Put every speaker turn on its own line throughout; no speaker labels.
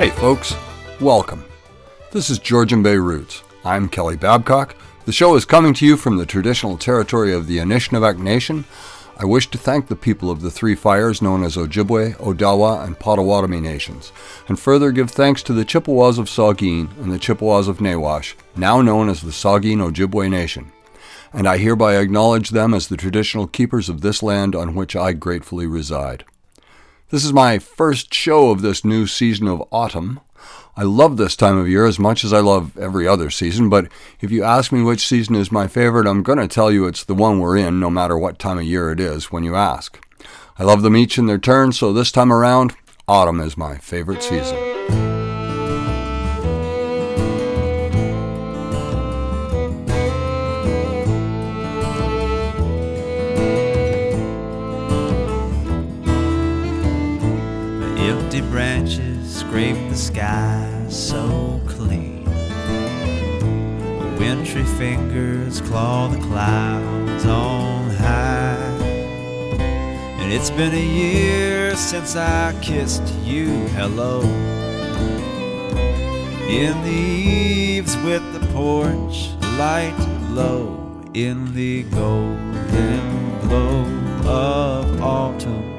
Hey, folks, welcome. This is Georgian Bay Roots. I'm Kelly Babcock. The show is coming to you from the traditional territory of the Anishinaabeg Nation. I wish to thank the people of the three fires known as Ojibwe, Odawa, and Potawatomi nations, and further give thanks to the Chippewas of Saugeen and the Chippewas of Nawash, now known as the Saugeen Ojibwe Nation. And I hereby acknowledge them as the traditional keepers of this land on which I gratefully reside. This is my first show of this new season of autumn. I love this time of year as much as I love every other season, but if you ask me which season is my favorite, I'm going to tell you it's the one we're in, no matter what time of year it is when you ask. I love them each in their turn, so this time around, autumn is my favorite season.
Branches scrape the sky so clean. Wintry fingers claw the clouds on high. And it's been a year since I kissed you hello. In the eaves with the porch light low, in the golden glow of autumn.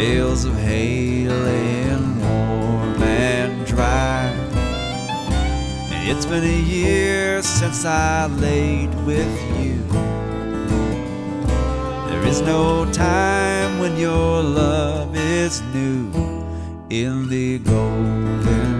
Bales of hay laying warm and dry. And it's been a year since I laid with you. There is no time when your love is new in the golden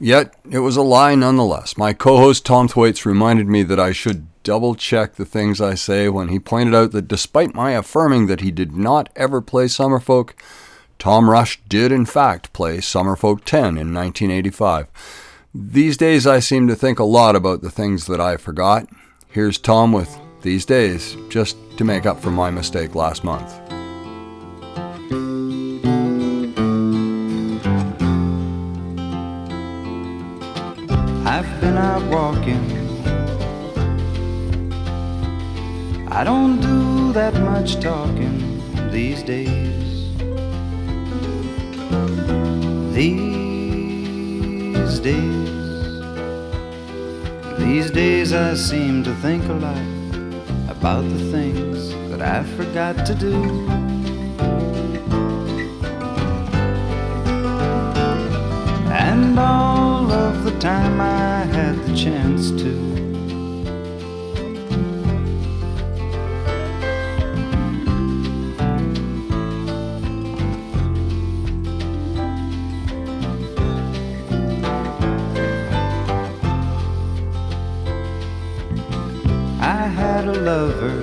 yet it was a lie nonetheless. My co host Tom Thwaites reminded me that I should double check the things I say when he pointed out that despite my affirming that he did not ever play Summerfolk, Tom Rush did in fact play Summerfolk 10 in 1985. These days I seem to think a lot about the things that I forgot. Here's Tom with These Days, just to make up for my mistake last month.
I've been out walking. I don't do that much talking these days. These days. These days I seem to think a lot about the things that I forgot to do. And all of the time I had the chance to. I had a lover.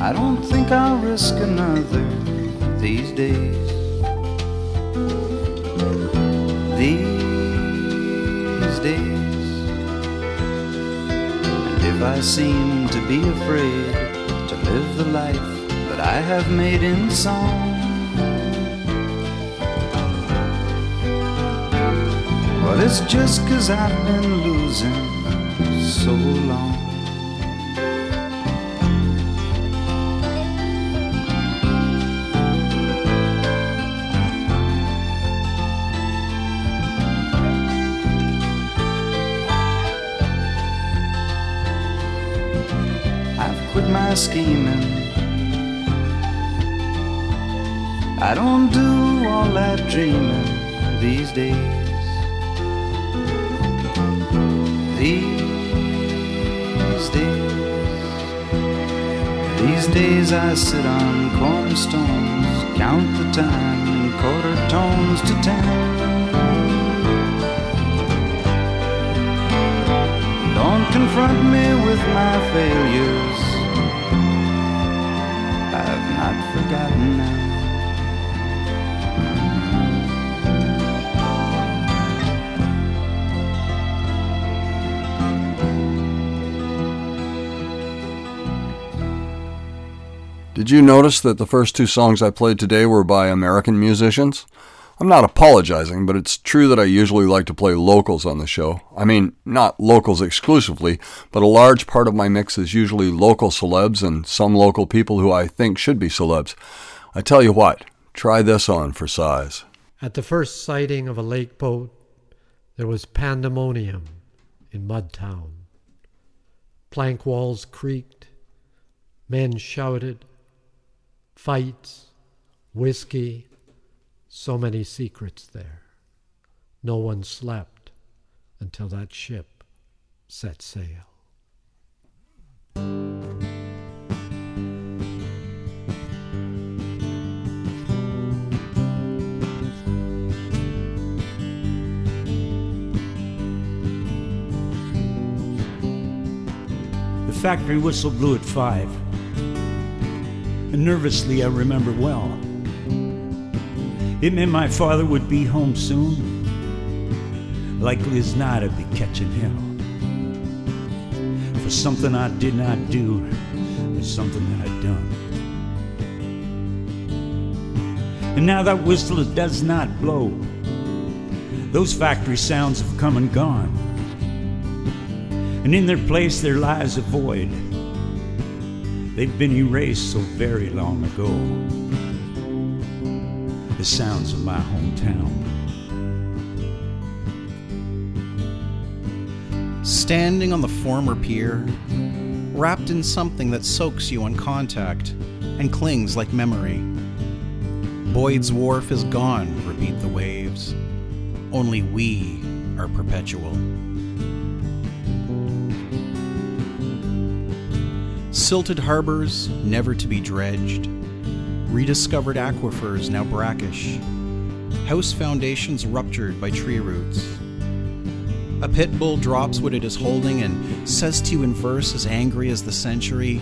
I don't think I'll risk another these days. These days. And if I seem to be afraid to live the life that I have made in song, well, it's just cause I've been losing so long. Scheming. I don't do all that dreaming these days. These days. These days I sit on cornerstones, count the time in quarter tones to ten. Don't confront me with my failures. Forgotten them.
Did you notice that the first two songs I played today were by American musicians? I'm not apologizing, but it's true that I usually like to play locals on the show. I mean, not locals exclusively, but a large part of my mix is usually local celebs and some local people who I think should be celebs. I tell you what, try this on for size.
At the first sighting of a lake boat, there was pandemonium in Mudtown. Plank walls creaked, men shouted, fights, whiskey, so many secrets there. No one slept until that ship set sail.
The factory whistle blew at five. And nervously, I remember well. It meant my father would be home soon. Likely as not, I'd be catching hell. For something I did not do, or something that I'd done. And now that whistle does not blow. Those factory sounds have come and gone and in their place there lies a void. They've been erased so very long ago. The sounds of my hometown.
Standing on the former pier, wrapped in something that soaks you on contact and clings like memory. Boyd's Wharf is gone, repeat the waves. Only we are perpetual. Silted harbors, never to be dredged. Rediscovered aquifers, now brackish. House foundations ruptured by tree roots. A pit bull drops what it is holding and says to you in verse as angry as the century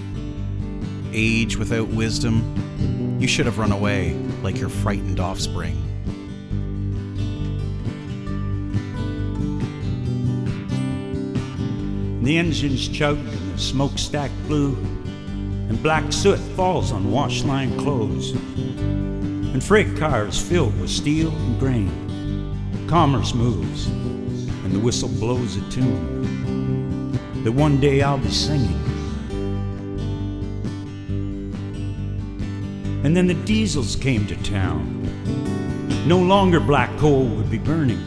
Age without wisdom, you should have run away like your frightened offspring.
The engines chug and the smokestack blue, and black soot falls on wash line clothes. And freight cars filled with steel and grain. Commerce moves, and the whistle blows a tune that one day I'll be singing. And then the diesels came to town. No longer black coal would be burning.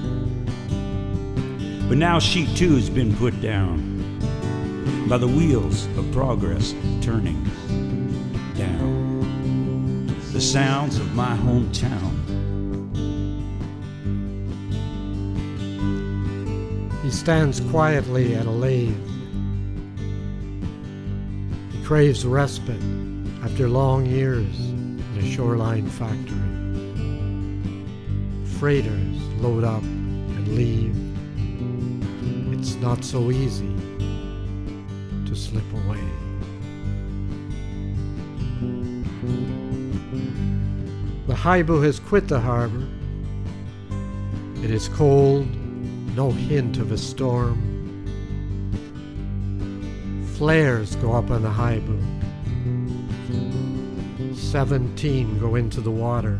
But now she too has been put down by the wheels of progress turning down. The sounds of my hometown.
He stands quietly at a lathe. He craves respite after long years in a shoreline factory. Freighters load up and leave. It's not so easy Hibou has quit the harbor. It is cold, no hint of a storm. Flares go up on the Hibou. Seventeen go into the water.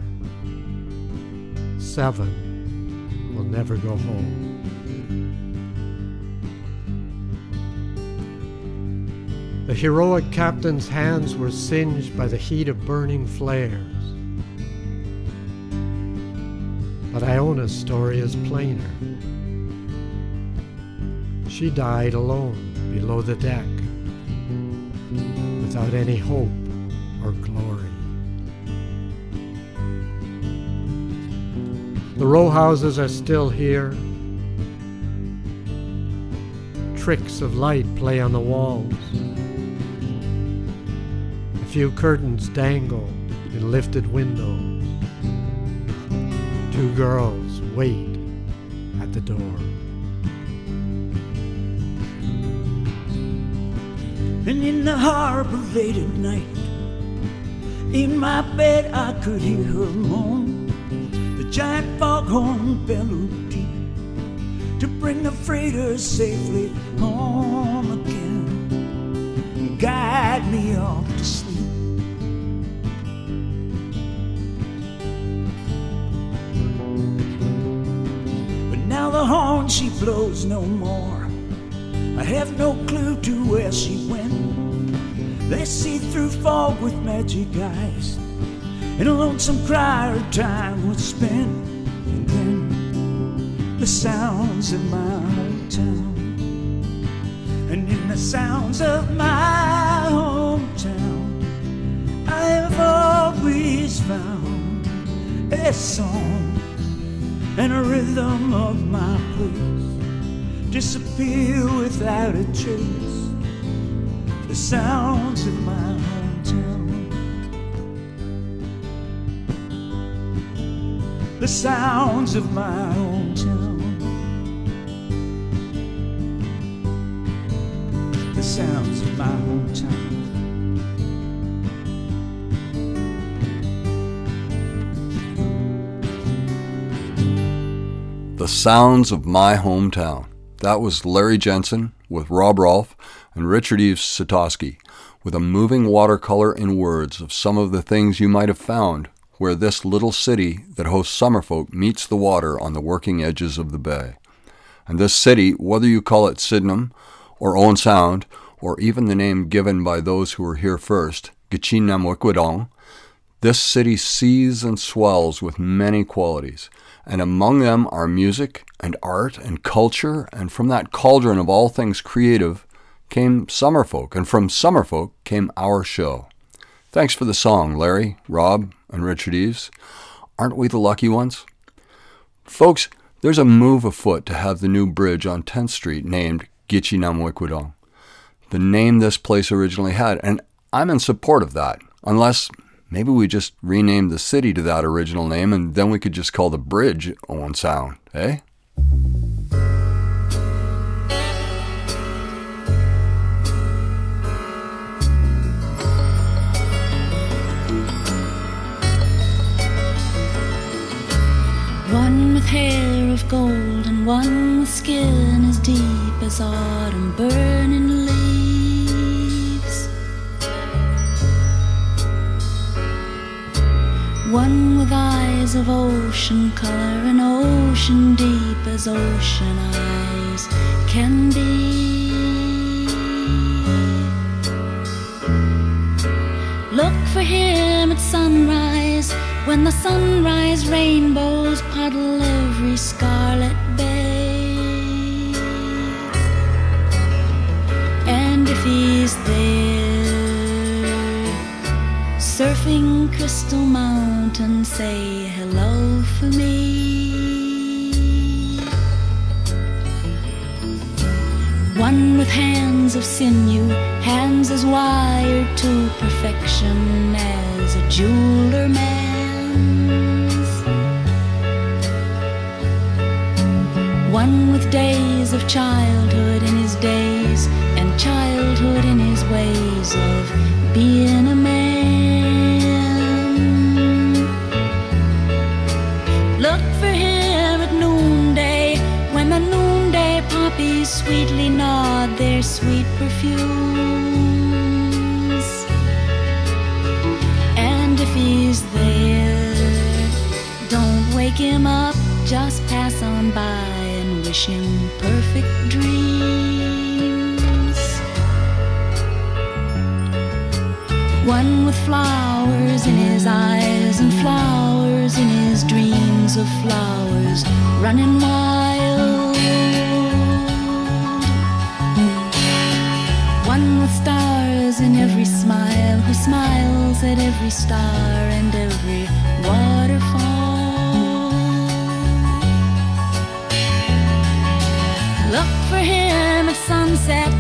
Seven will never go home. The heroic captain's hands were singed by the heat of burning flares. Iona's story is plainer. She died alone below the deck, without any hope or glory. The row houses are still here. Tricks of light play on the walls. A few curtains dangle in lifted windows. Two girls wait at the door.
And in the harbor late at night, in my bed I could hear her moan. The giant foghorn bellowed deep to bring the freighter safely home again guide me off to sleep. Now the horn she blows no more. I have no clue to where she went. They see through fog with magic eyes. In a lonesome cry her time was spent. And then the sounds of my hometown. And in the sounds of my hometown, I have always found a song and a rhythm of my place disappear without a trace. The sounds of my hometown. The sounds of my hometown. The sounds of my hometown.
The Sounds of My Hometown. That was Larry Jensen with Rob Rolfe and Richard Yves Sitoski with a moving watercolor in words of some of the things you might have found where this little city that hosts summerfolk meets the water on the working edges of the bay. And this city, whether you call it Sydenham or Owen Sound, or even the name given by those who were here first, Gitchinamwikwadong, this city seethes and swells with many qualities, and among them are music and art and culture, and from that cauldron of all things creative came Summerfolk, and from Summerfolk came our show. Thanks for the song, Larry, Rob, and Richard Yves. Aren't we the lucky ones? Folks, there's a move afoot to have the new bridge on 10th Street named Gitchinamwikwadong, the name this place originally had, and I'm in support of that, unless maybe we just rename the city to that original name and then we could just call the bridge Owen Sound, eh?
One with hair of gold and one with skin as deep as autumn burning One with eyes of ocean color and ocean deep as ocean eyes can be. Look for him at sunrise when the sunrise rainbows puddle every scarlet bay. And if he's there, surfing Crystal Mountain, say hello for me. One with hands of sinew, hands as wired to perfection as a jeweler man's. One with days of childhood in his days and childhood in his ways of being and wish him perfect dreams. One with flowers in his eyes and flowers in his dreams of flowers running wild. One with stars in every smile who smiles at every star for him at sunset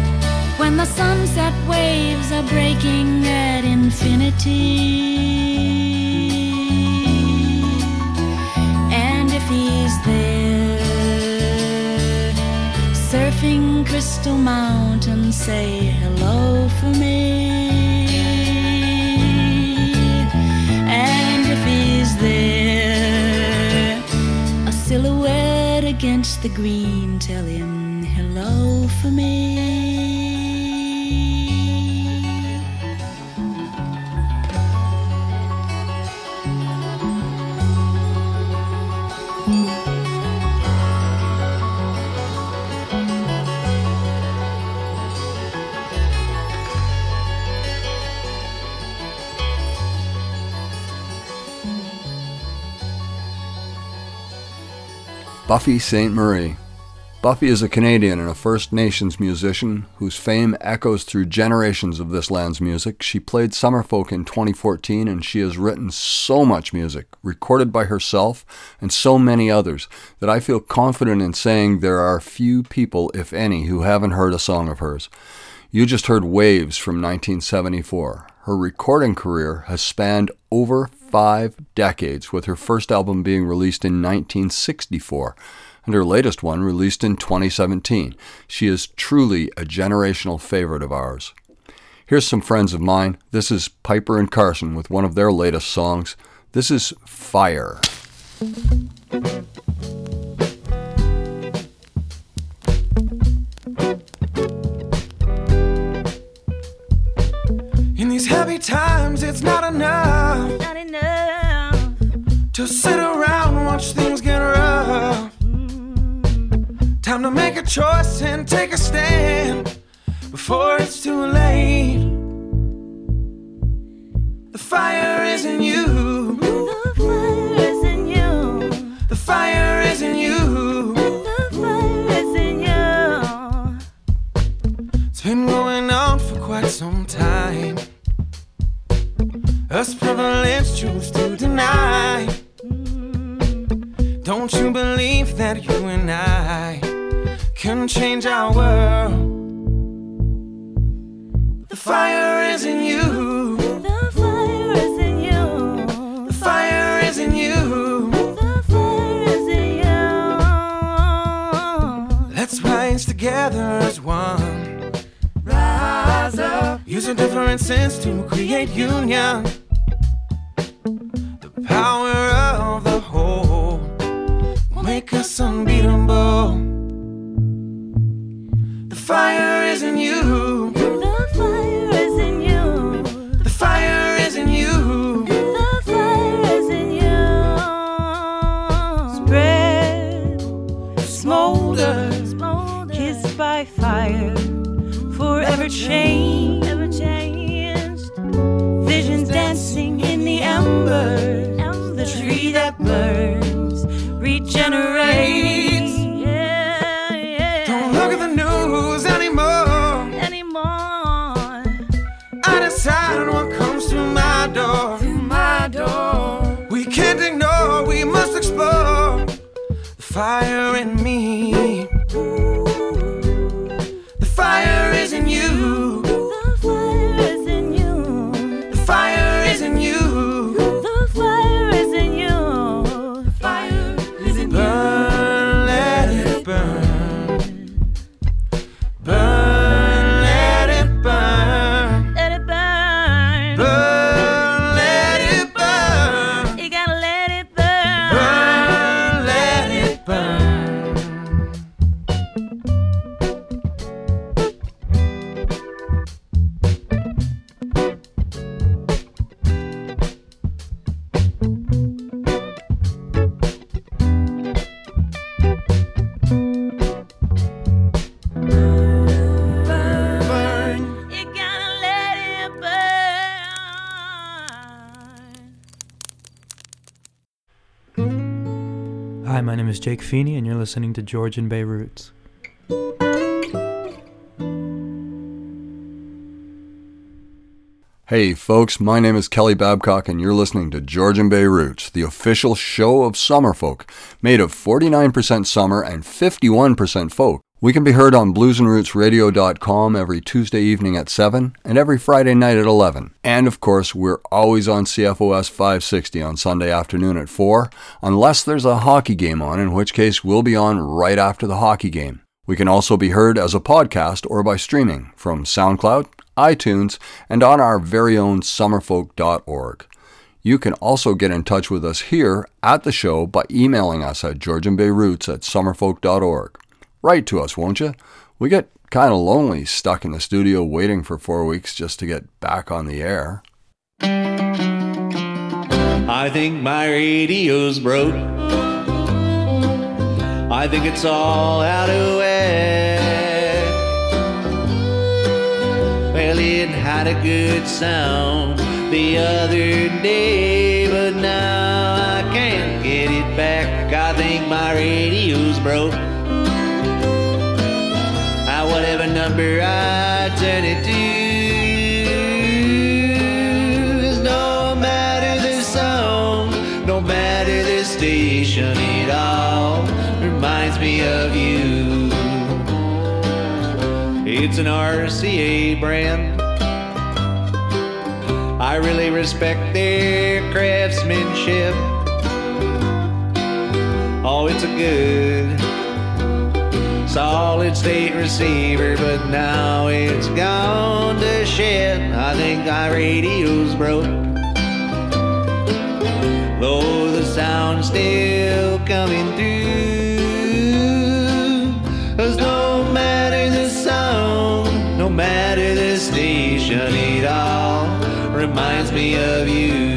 when the sunset waves are breaking at infinity. And if he's there, surfing Crystal Mountain, say hello for me. And if he's there, a silhouette against the green, tell him for me.
Buffy Sainte-Marie. Buffy is a Canadian and a First Nations musician whose fame echoes through generations of this land's music. She played Summerfolk in 2014 and she has written so much music, recorded by herself and so many others, that I feel confident in saying there are few people, if any, who haven't heard a song of hers. You just heard Waves from 1974. Her recording career has spanned over five decades, with her first album being released in 1964 and her latest one released in 2017. She is truly a generational favorite of ours. Here's some friends of mine. This is Piper and Carson with one of their latest songs. This is Fire.
In these happy times, it's not enough.
Not enough.
To sit around and watch things get rough. Time to make a choice and take a stand before it's too late. The fire is in you.
The fire is in you.
The fire is in you.
The fire is in you.
It's been going on for quite some time. Us privileged choose to deny. Don't you believe that you and I can change our world? The fire is in you.
The fire is in you.
The fire is in you.
The fire is in you.
Let's rise together as one. Rise up. Use our differences to create union. Is
Jake Feeney, and you're listening to Georgian Bay Roots.
Hey folks, my name is Kelly Babcock and you're listening to Georgian Bay Roots, the official show of summer folk, made of 49% summer and 51% folk. We can be heard on bluesandrootsradio.com every Tuesday evening at 7 and every Friday night at 11. And of course, we're always on CFOS 560 on Sunday afternoon at 4, unless there's a hockey game on, in which case we'll be on right after the hockey game. We can also be heard as a podcast or by streaming from SoundCloud, iTunes, and on our very own summerfolk.org. You can also get in touch with us here at the show by emailing us at georgianbayroots at summerfolk.org. Write to us, won't you? We get kind of lonely stuck in the studio waiting for four weeks just to get back on the air.
I think my radio's broke. I think it's all out of whack. Well, it had a good sound the other day, but now I can't get it back. I think my radio's broke. Number I turn it to. No matter the song, no matter the station, it all reminds me of you. It's an RCA brand. I really respect their craftsmanship. Oh, it's a good solid state receiver, but now it's gone to shit. I think my radio's broke. Though the sound's still coming through. Cause no matter the sound, no matter the station, it all reminds me of you.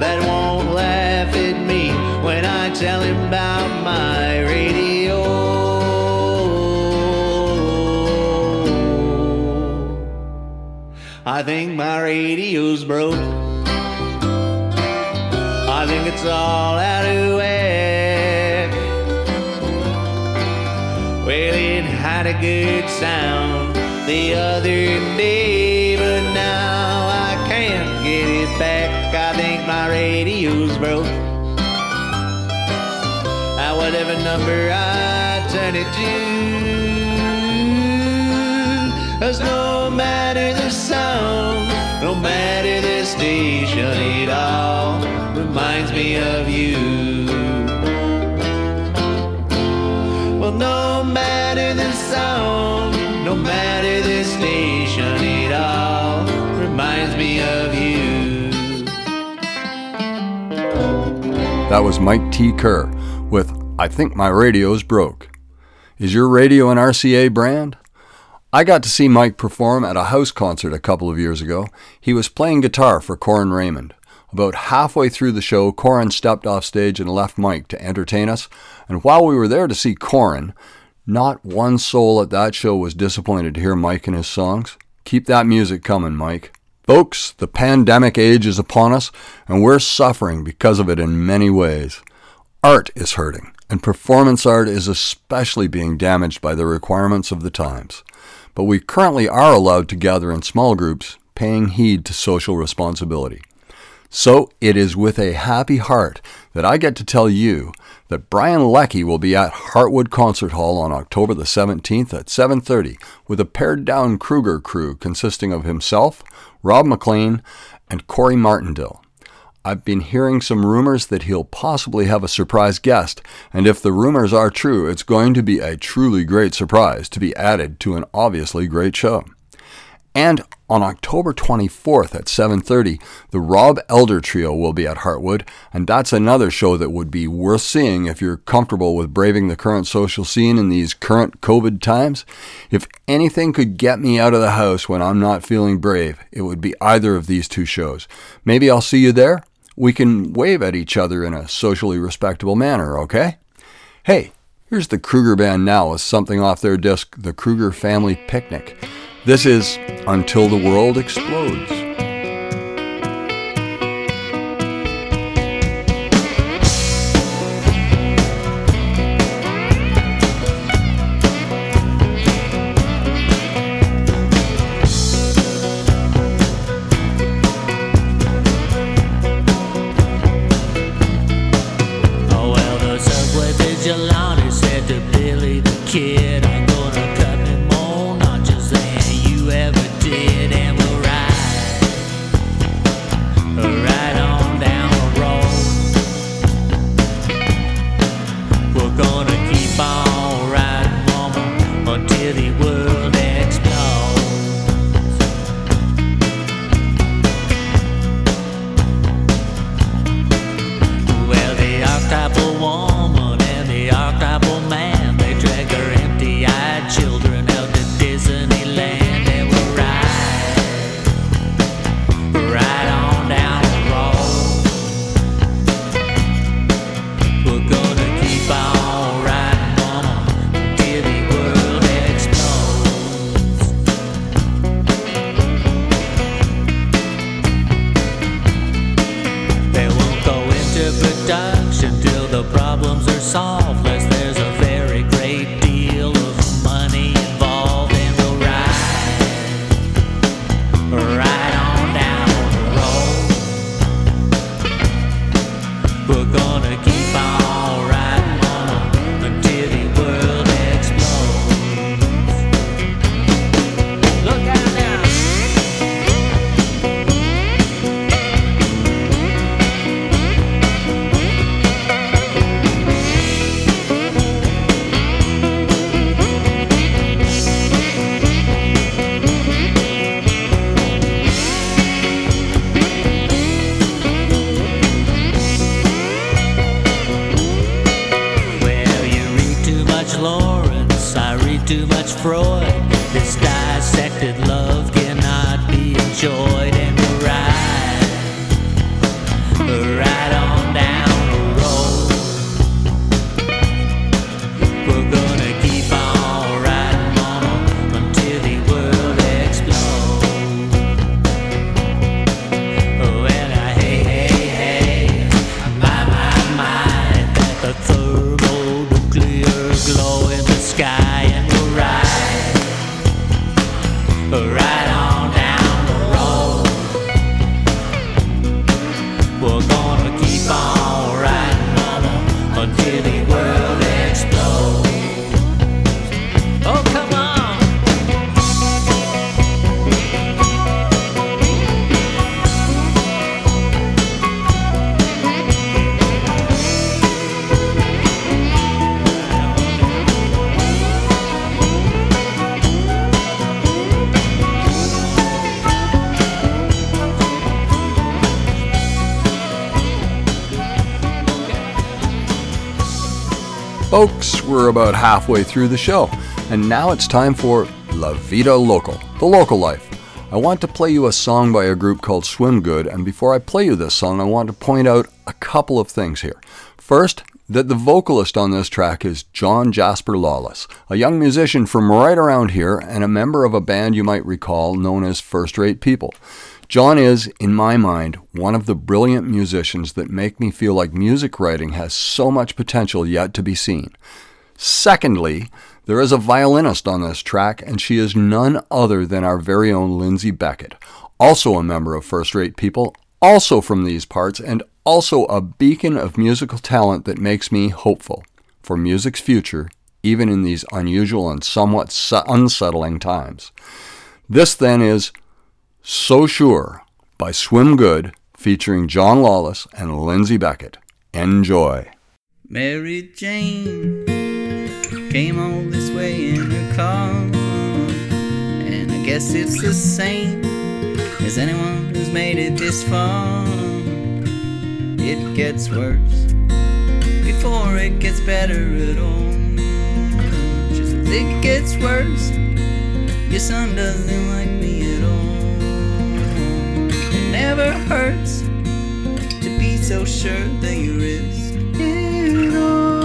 That won't laugh at me when I tell him about my radio? I think my radio's broke. I think it's all out of whack. Well, it had a good sound the other day, but now I can't get it back. I think my radio's broke. At whatever number I turn it to. Cause no matter the sound, no matter the station, it all reminds me of you. Well, no matter the sound,
That was Mike T. Kerr with I Think My Radio's Broke. Is your radio an RCA brand? I got to see Mike perform at a house concert a couple of years ago. He was playing guitar for Corin Raymond. About halfway through the show, Corin stepped off stage and left Mike to entertain us. And while we were there to see Corin, not one soul at that show was disappointed to hear Mike and his songs. Keep that music coming, Mike. Folks, the pandemic age is upon us, and we're suffering because of it in many ways. Art is hurting, and performance art is especially being damaged by the requirements of the times. But we currently are allowed to gather in small groups, paying heed to social responsibility. So it is with a happy heart that I get to tell you that Brian Leckie will be at Heartwood Concert Hall on October the 17th at 7:30 with a pared down Kruger crew consisting of himself, Rob McLean, and Corey Martindale. I've been hearing some rumors that he'll possibly have a surprise guest, and if the rumors are true, it's going to be a truly great surprise to be added to an obviously great show. And on October 24th at 7:30, the Rob Elder Trio will be at Heartwood, and that's another show that would be worth seeing if you're comfortable with braving the current social scene in these current COVID times. If anything could get me out of the house when I'm not feeling brave, it would be either of these two shows. Maybe I'll see you there. We can wave at each other in a socially respectable manner, okay? Hey, here's the Kruger Band now with something off their disc, The Kruger Family Picnic. This is Until the World Explodes.
Problems
Folks, we're about halfway through the show, and now it's time for La Vida Local, the local life. I want to play you a song by a group called Swim Good, and before I play you this song, I want to point out a couple of things here. First, that the vocalist on this track is John Jasper Lawless, a young musician from right around here and a member of a band you might recall known as First Rate People. John is, in my mind, one of the brilliant musicians that make me feel like music writing has so much potential yet to be seen. Secondly, there is a violinist on this track, and she is none other than our very own Lindsay Beckett, also a member of First Rate People, also from these parts, and also a beacon of musical talent that makes me hopeful for music's future, even in these unusual and somewhat unsettling times. This then is So Sure by Swim Good, featuring John Lawless and Lindsay Beckett. Enjoy.
Mary Jane came all this way in her car, and I guess it's the same as anyone who's made it this far. It gets worse before it gets better at all. Just it gets worse, your son doesn't like never hurts to be so sure that you risk it all.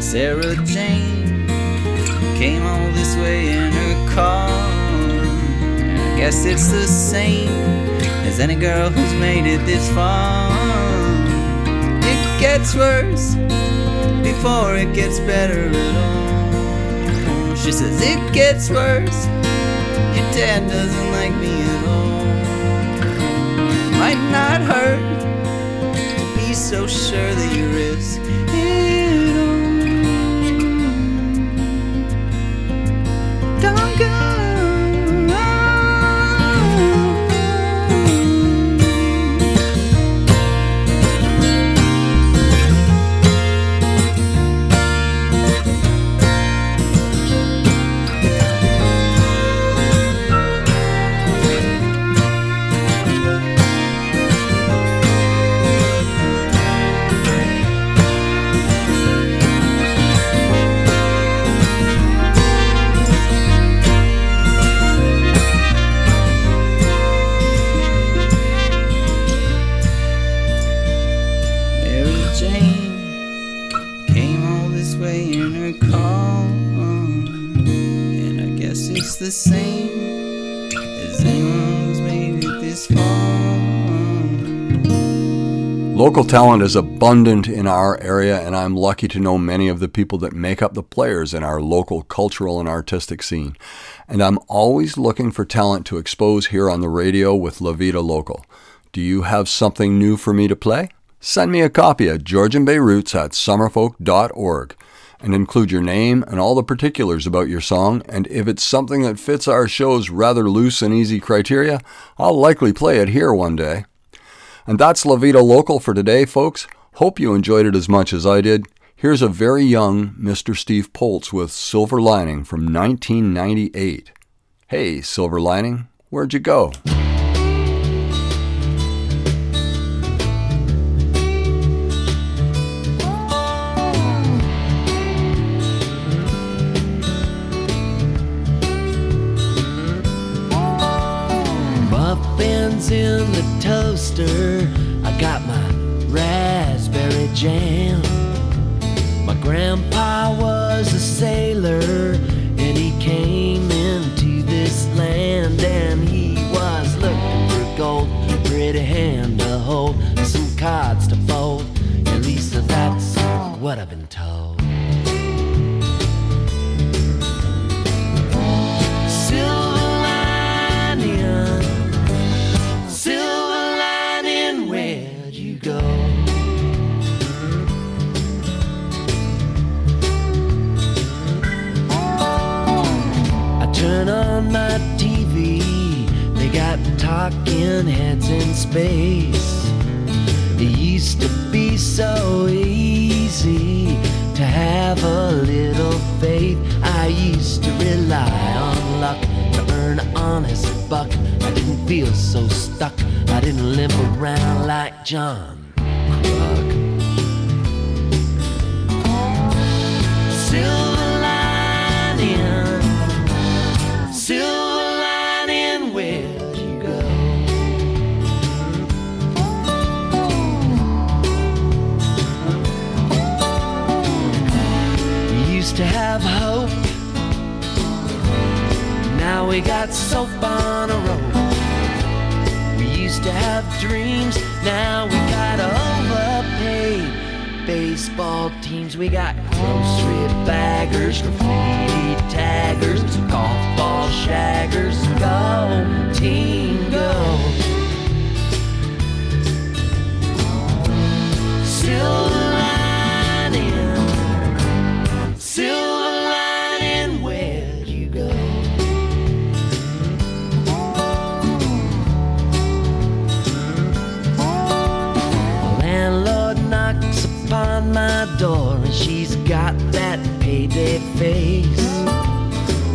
Sarah Jane came all this way in her car. And I guess it's the same as any girl who's made it this far. It gets worse before it gets better at all. She says it gets worse. Your dad doesn't like me at all. Might not hurt to be so sure that you risk
Local talent is abundant in our area, and I'm lucky to know many of the people that make up the players in our local cultural and artistic scene. And I'm always looking for talent to expose here on the radio with La Vida Local. Do you have something new for me to play? Send me a copy at Georgian Bay Roots at summerfolk.org and include your name and all the particulars about your song. And if it's something that fits our show's rather loose and easy criteria, I'll likely play it here one day. And that's La Vida Local for today, folks. Hope you enjoyed it as much as I did. Here's a very young Mr. Steve Poltz with Silver Lining from 1998. Hey, Silver Lining, where'd you go?
To have hope. Now we got soap on a rope. We used to have dreams. Now we got overpaid baseball teams. We got grocery baggers, graffiti taggers, golf ball shaggers. Go, team, go. Face.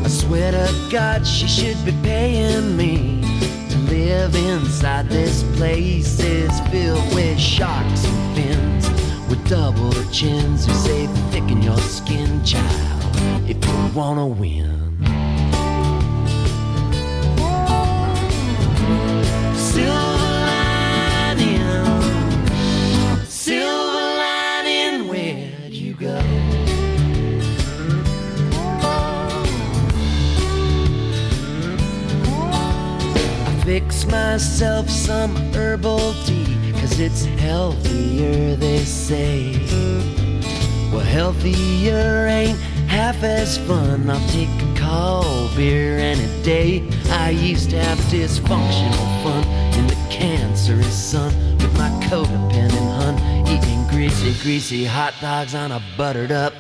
I swear to God, she should be paying me to live inside this place. It's filled with sharks and fins with double chins who say thicken your skin, child, if you wanna win. Fix myself some herbal tea, cause it's healthier, they say. Well, healthier ain't half as fun. I'll take a cold beer any day. I used to have dysfunctional fun in the cancerous sun with my codependent hun, eating greasy, greasy hot dogs on a buttered up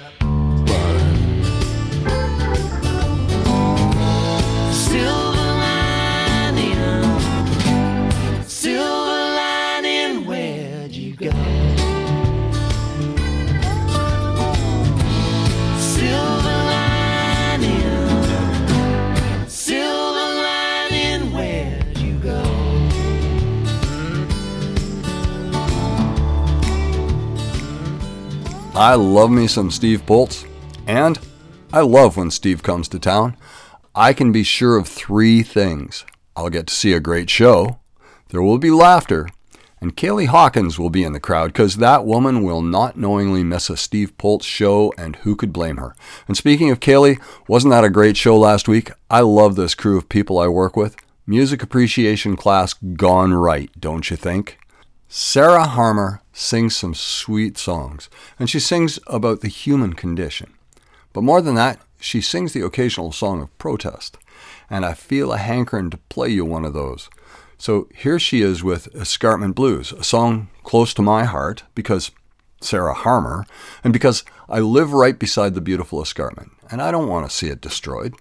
I love me some Steve Poltz, and I love when Steve comes to town. I can be sure of three things. I'll get to see a great show, there will be laughter, and Kaylee Hawkins will be in the crowd because that woman will not knowingly miss a Steve Poltz show, and who could blame her? And speaking of Kaylee, wasn't that a great show last week? I love this crew of people I work with. Music appreciation class gone right, don't you think? Sarah Harmer sings some sweet songs, and she sings about the human condition. But more than that, she sings the occasional song of protest, and I feel a hankering to play you one of those. So here she is with Escarpment Blues, a song close to my heart because Sarah Harmer, and because I live right beside the beautiful escarpment, and I don't want to see it destroyed.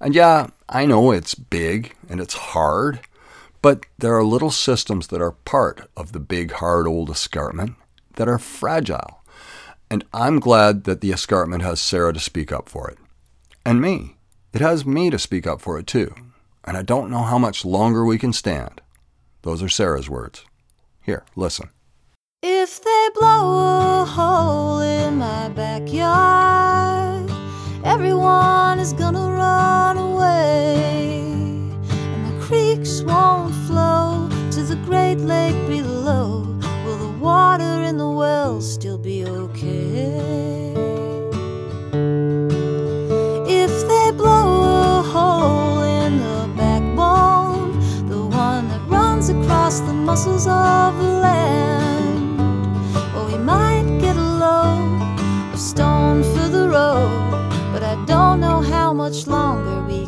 And yeah, I know it's big and it's hard, but there are little systems that are part of the big, hard old escarpment that are fragile. And I'm glad that the escarpment has Sarah to speak up for it. And me. It has me to speak up for it too. And I don't know how much longer we can stand. Those are Sarah's words. Here, listen.
If they blow a hole in my backyard, everyone is gonna run away. Creeks won't flow to the great lake below. Will the water in the well still be okay? If they blow a hole in the backbone, the one that runs across the muscles of the land, well, we might get a load of stone for the road, but I don't know how much longer we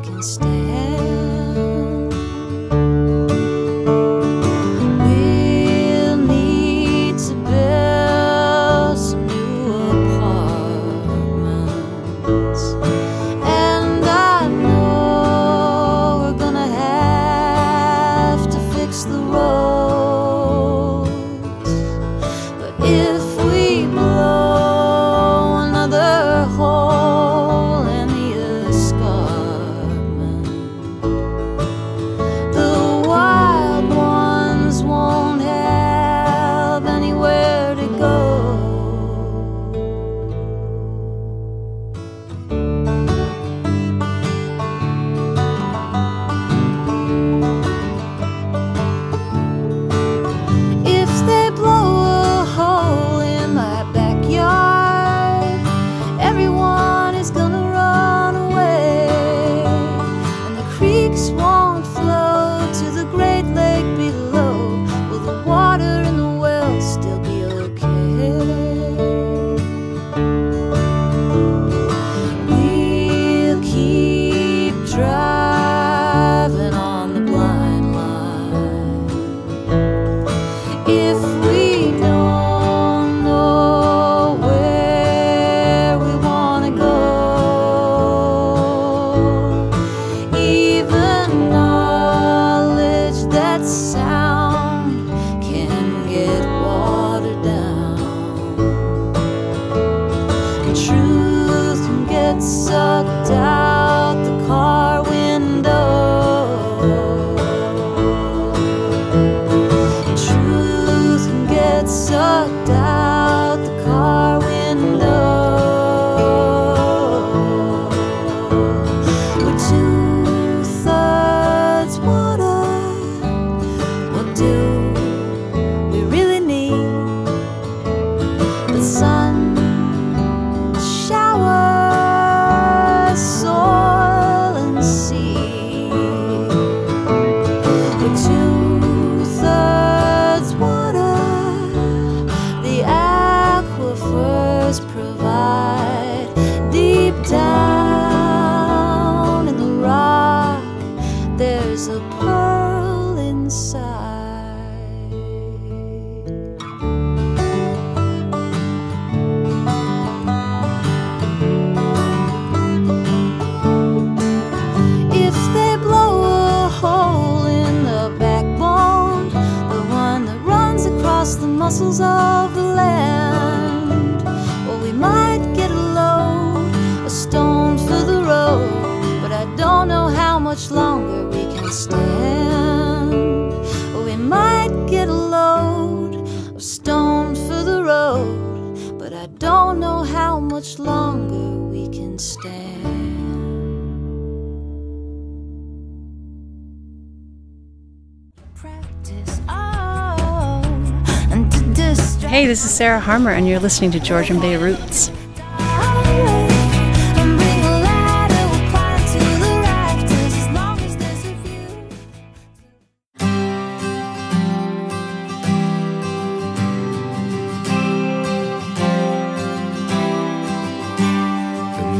Hey, this is Sarah Harmer, and you're listening to Georgian Bay Roots.
The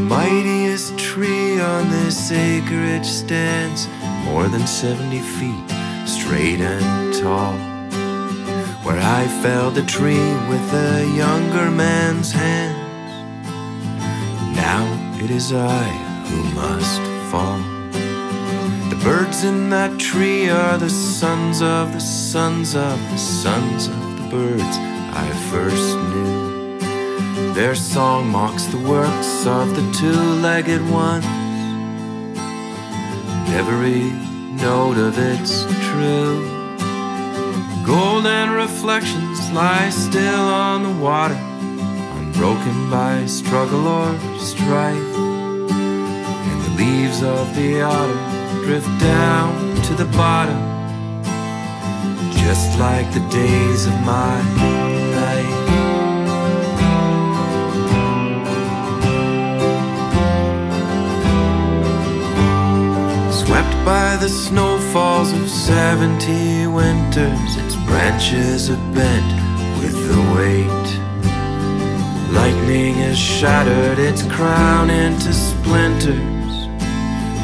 mightiest tree on this acreage stands more than 70 feet straight and tall. Where I felled the tree with a younger man's hands. Now it is I who must fall. The birds in that tree are the sons of the sons of the sons of the birds I first knew. Their song mocks the works of the two legged ones. And every note of it's true. Golden reflections lie still on the water, unbroken by struggle or strife. And the leaves of the autumn drift down to the bottom, just like the days of my Swept by the snowfalls of 70 winters, its branches are bent with the weight. Lightning has shattered its crown into splinters.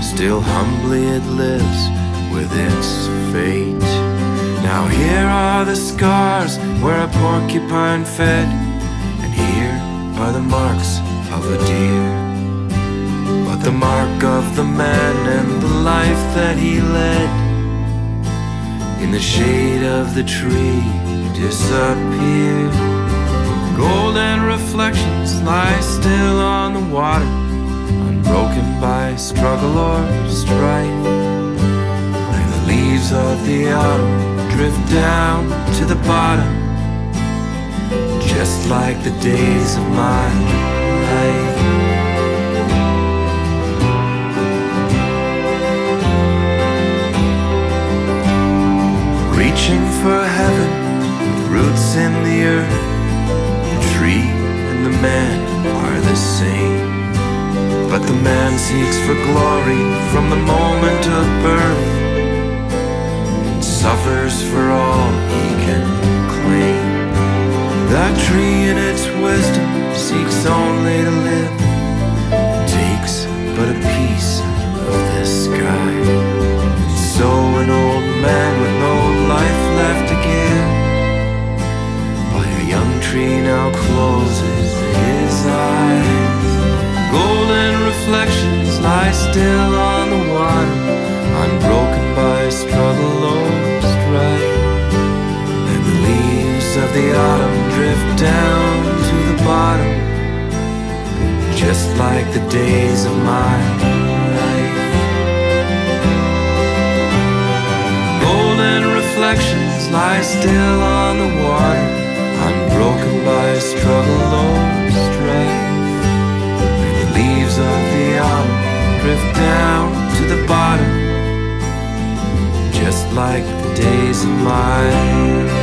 Still humbly it lives with its fate. Now here are the scars where a porcupine fed, and here are the marks of a deer. But the mark of the man and the life that he led in the shade of the tree disappear. Golden reflections lie still on the water, unbroken by struggle or strife. Like the leaves of the autumn drift down to the bottom, just like the days of my Reaching for heaven with roots in the earth. The tree and the man are the same. But the man seeks for glory from the moment of birth. And suffers for all he can claim. That tree in its wisdom seeks only to live. Takes but a piece of the sky. And so an old man with no life left give by a young tree now closes his eyes. Golden reflections lie still on the water, unbroken by struggle or strife. And the leaves of the autumn drift down to the bottom, just like the days of my life. Golden reflections lie still on the water, unbroken by struggle or strife. And the leaves of the autumn drift down to the bottom, just like the days of my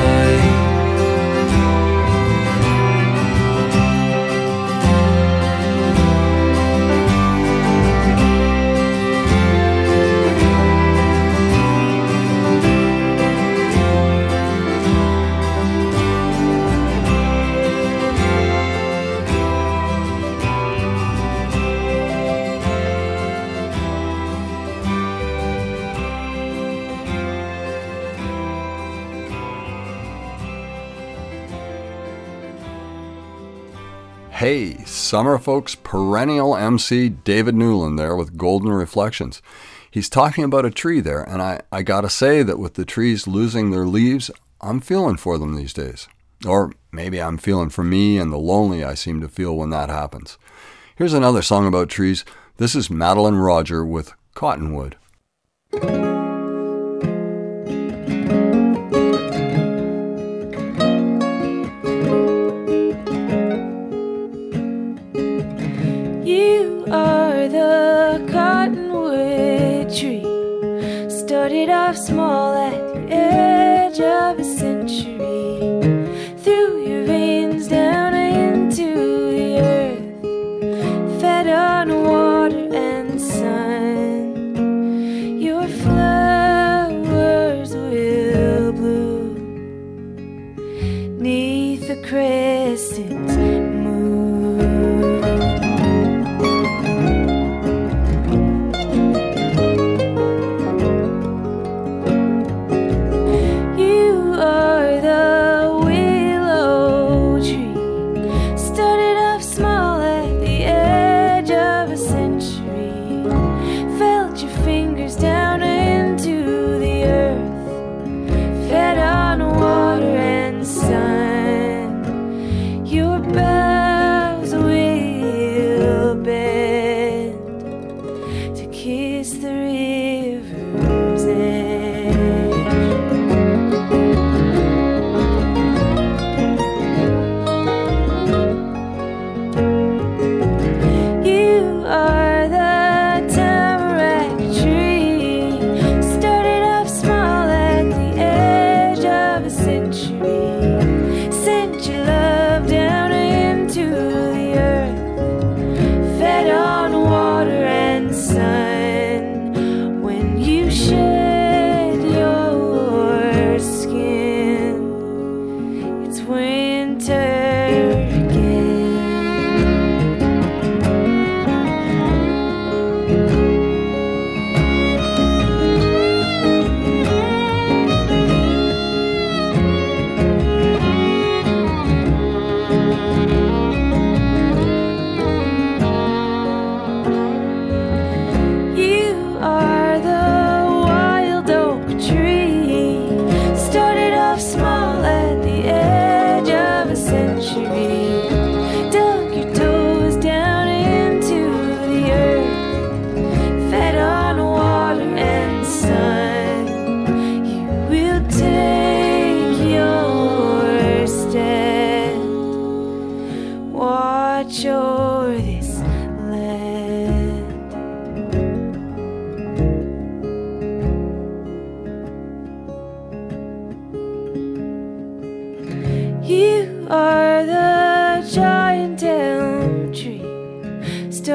Summerfolk's perennial MC David Newland there with Golden Reflections. He's talking about a tree there, and I, I gotta say that with the trees losing their leaves, I'm feeling for them these days. Or maybe I'm feeling for me and the lonely I seem to feel when that happens. Here's another song about trees. This is Madeline Roger with Cottonwood.
Small at the edge of a century.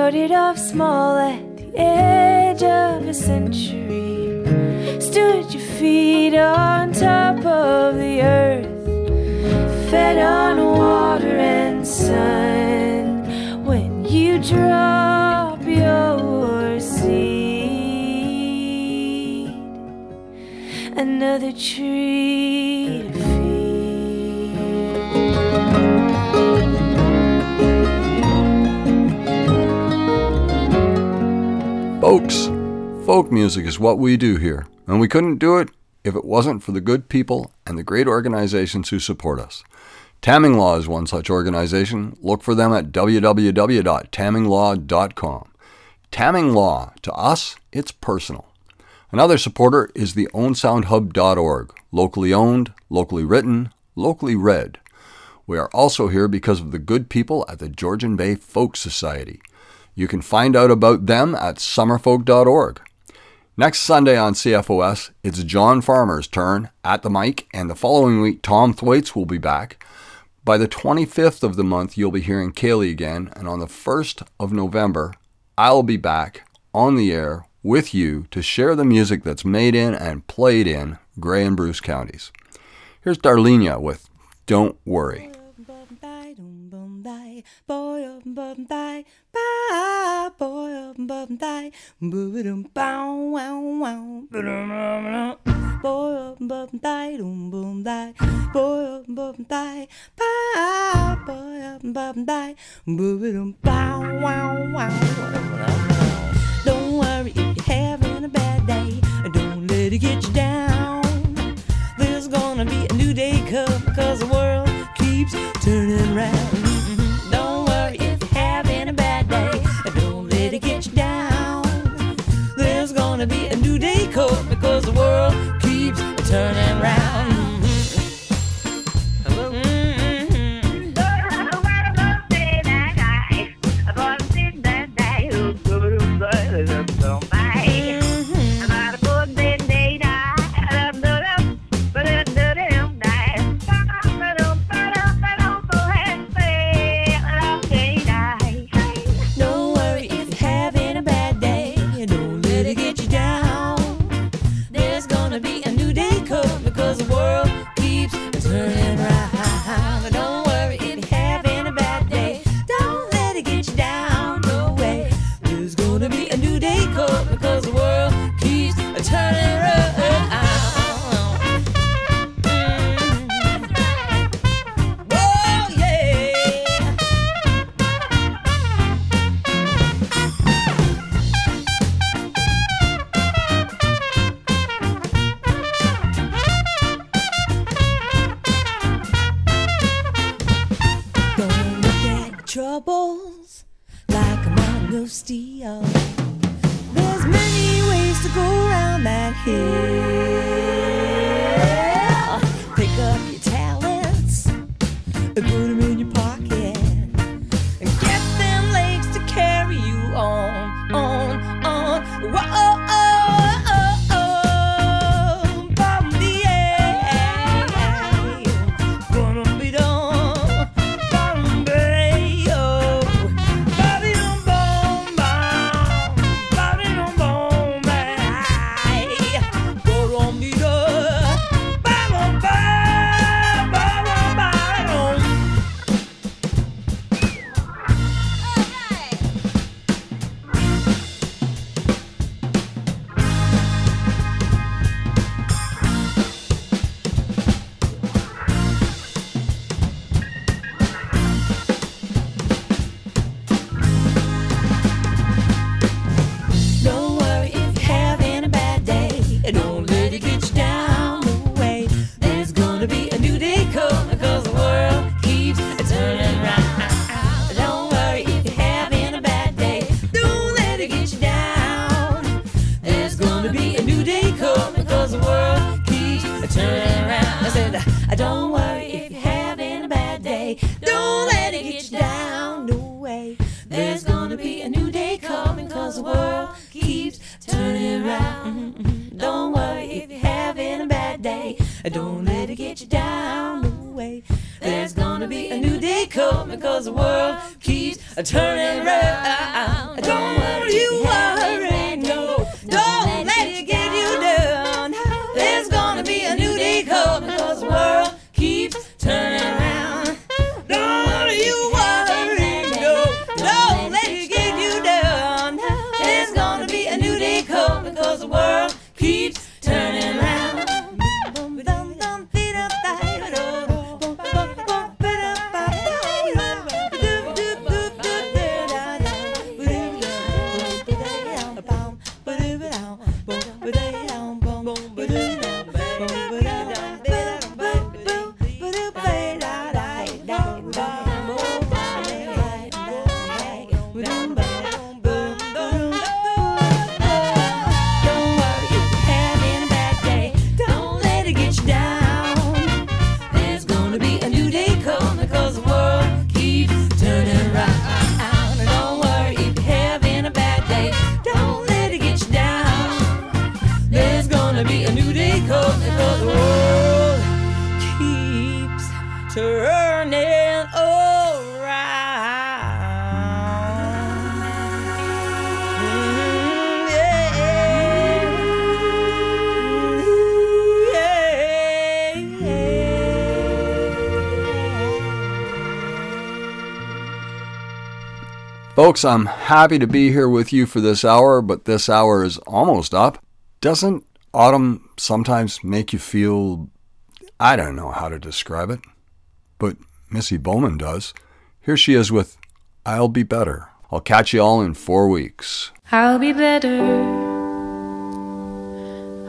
Started off small at the edge of a century. Stood your feet on
folk music is what we do here, and we couldn't do it if it wasn't for the good people and the great organizations who support us. Tamming Law is one such organization. Look for them at www.tamminglaw.com. Tamming Law, to us, it's personal. Another supporter is the OwenSoundHub.org, locally owned, locally written, locally read. We are also here because of the good people at the Georgian Bay Folk Society. You can find out about them at summerfolk.org. Next Sunday on CFOS, it's John Farmer's turn at the mic, and the following week, Tom Thwaites will be back. By the 25th of the month, you'll be hearing Kaylee again, and on the 1st of November, I'll be back on the air with you to share the music that's made in and played in Grey and Bruce counties. Here's Darlenia with Don't Worry.
Boy bow wow wow boy up bum die boy die bow don't worry if you're having a bad day. Don't let it get you down. There's gonna be a new day come cause the world keeps turning round turning round.
Folks, I'm happy to be here with you for this hour, but this hour is almost up. Doesn't autumn sometimes make you feel. I don't know how to describe it, but Missy Bowman does. Here she is with I'll Be Better. I'll catch you all in four weeks.
I'll be better.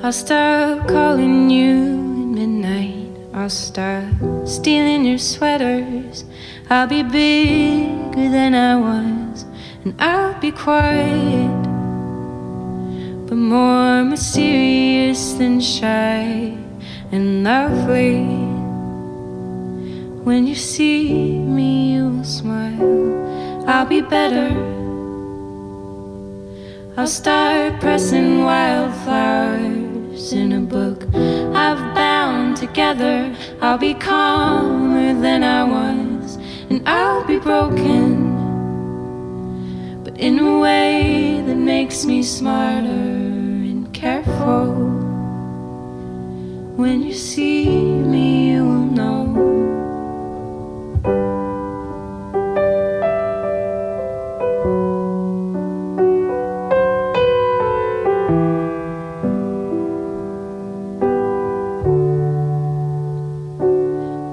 I'll stop calling you at midnight. I'll stop stealing your sweaters. I'll be bigger than I was, and I'll be quiet, but more mysterious than shy and lovely. When you see me, you'll smile. I'll be better. I'll start pressing wildflowers in a book I've bound together. I'll be calmer than I was, and I'll be broken, in a way that makes me smarter and careful. When you see me, you will know.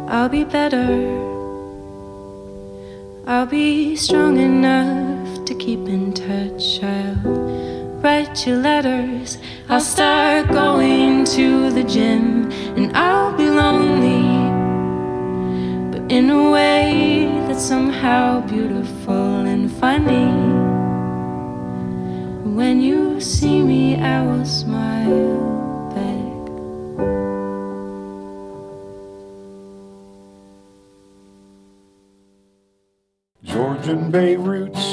I'll be better. I'll be strong enough keep in touch. I'll write you letters. I'll start going to the gym, and I'll be lonely, but in a way that's somehow beautiful and funny. When you see me, I will smile.
Georgian Bay Roots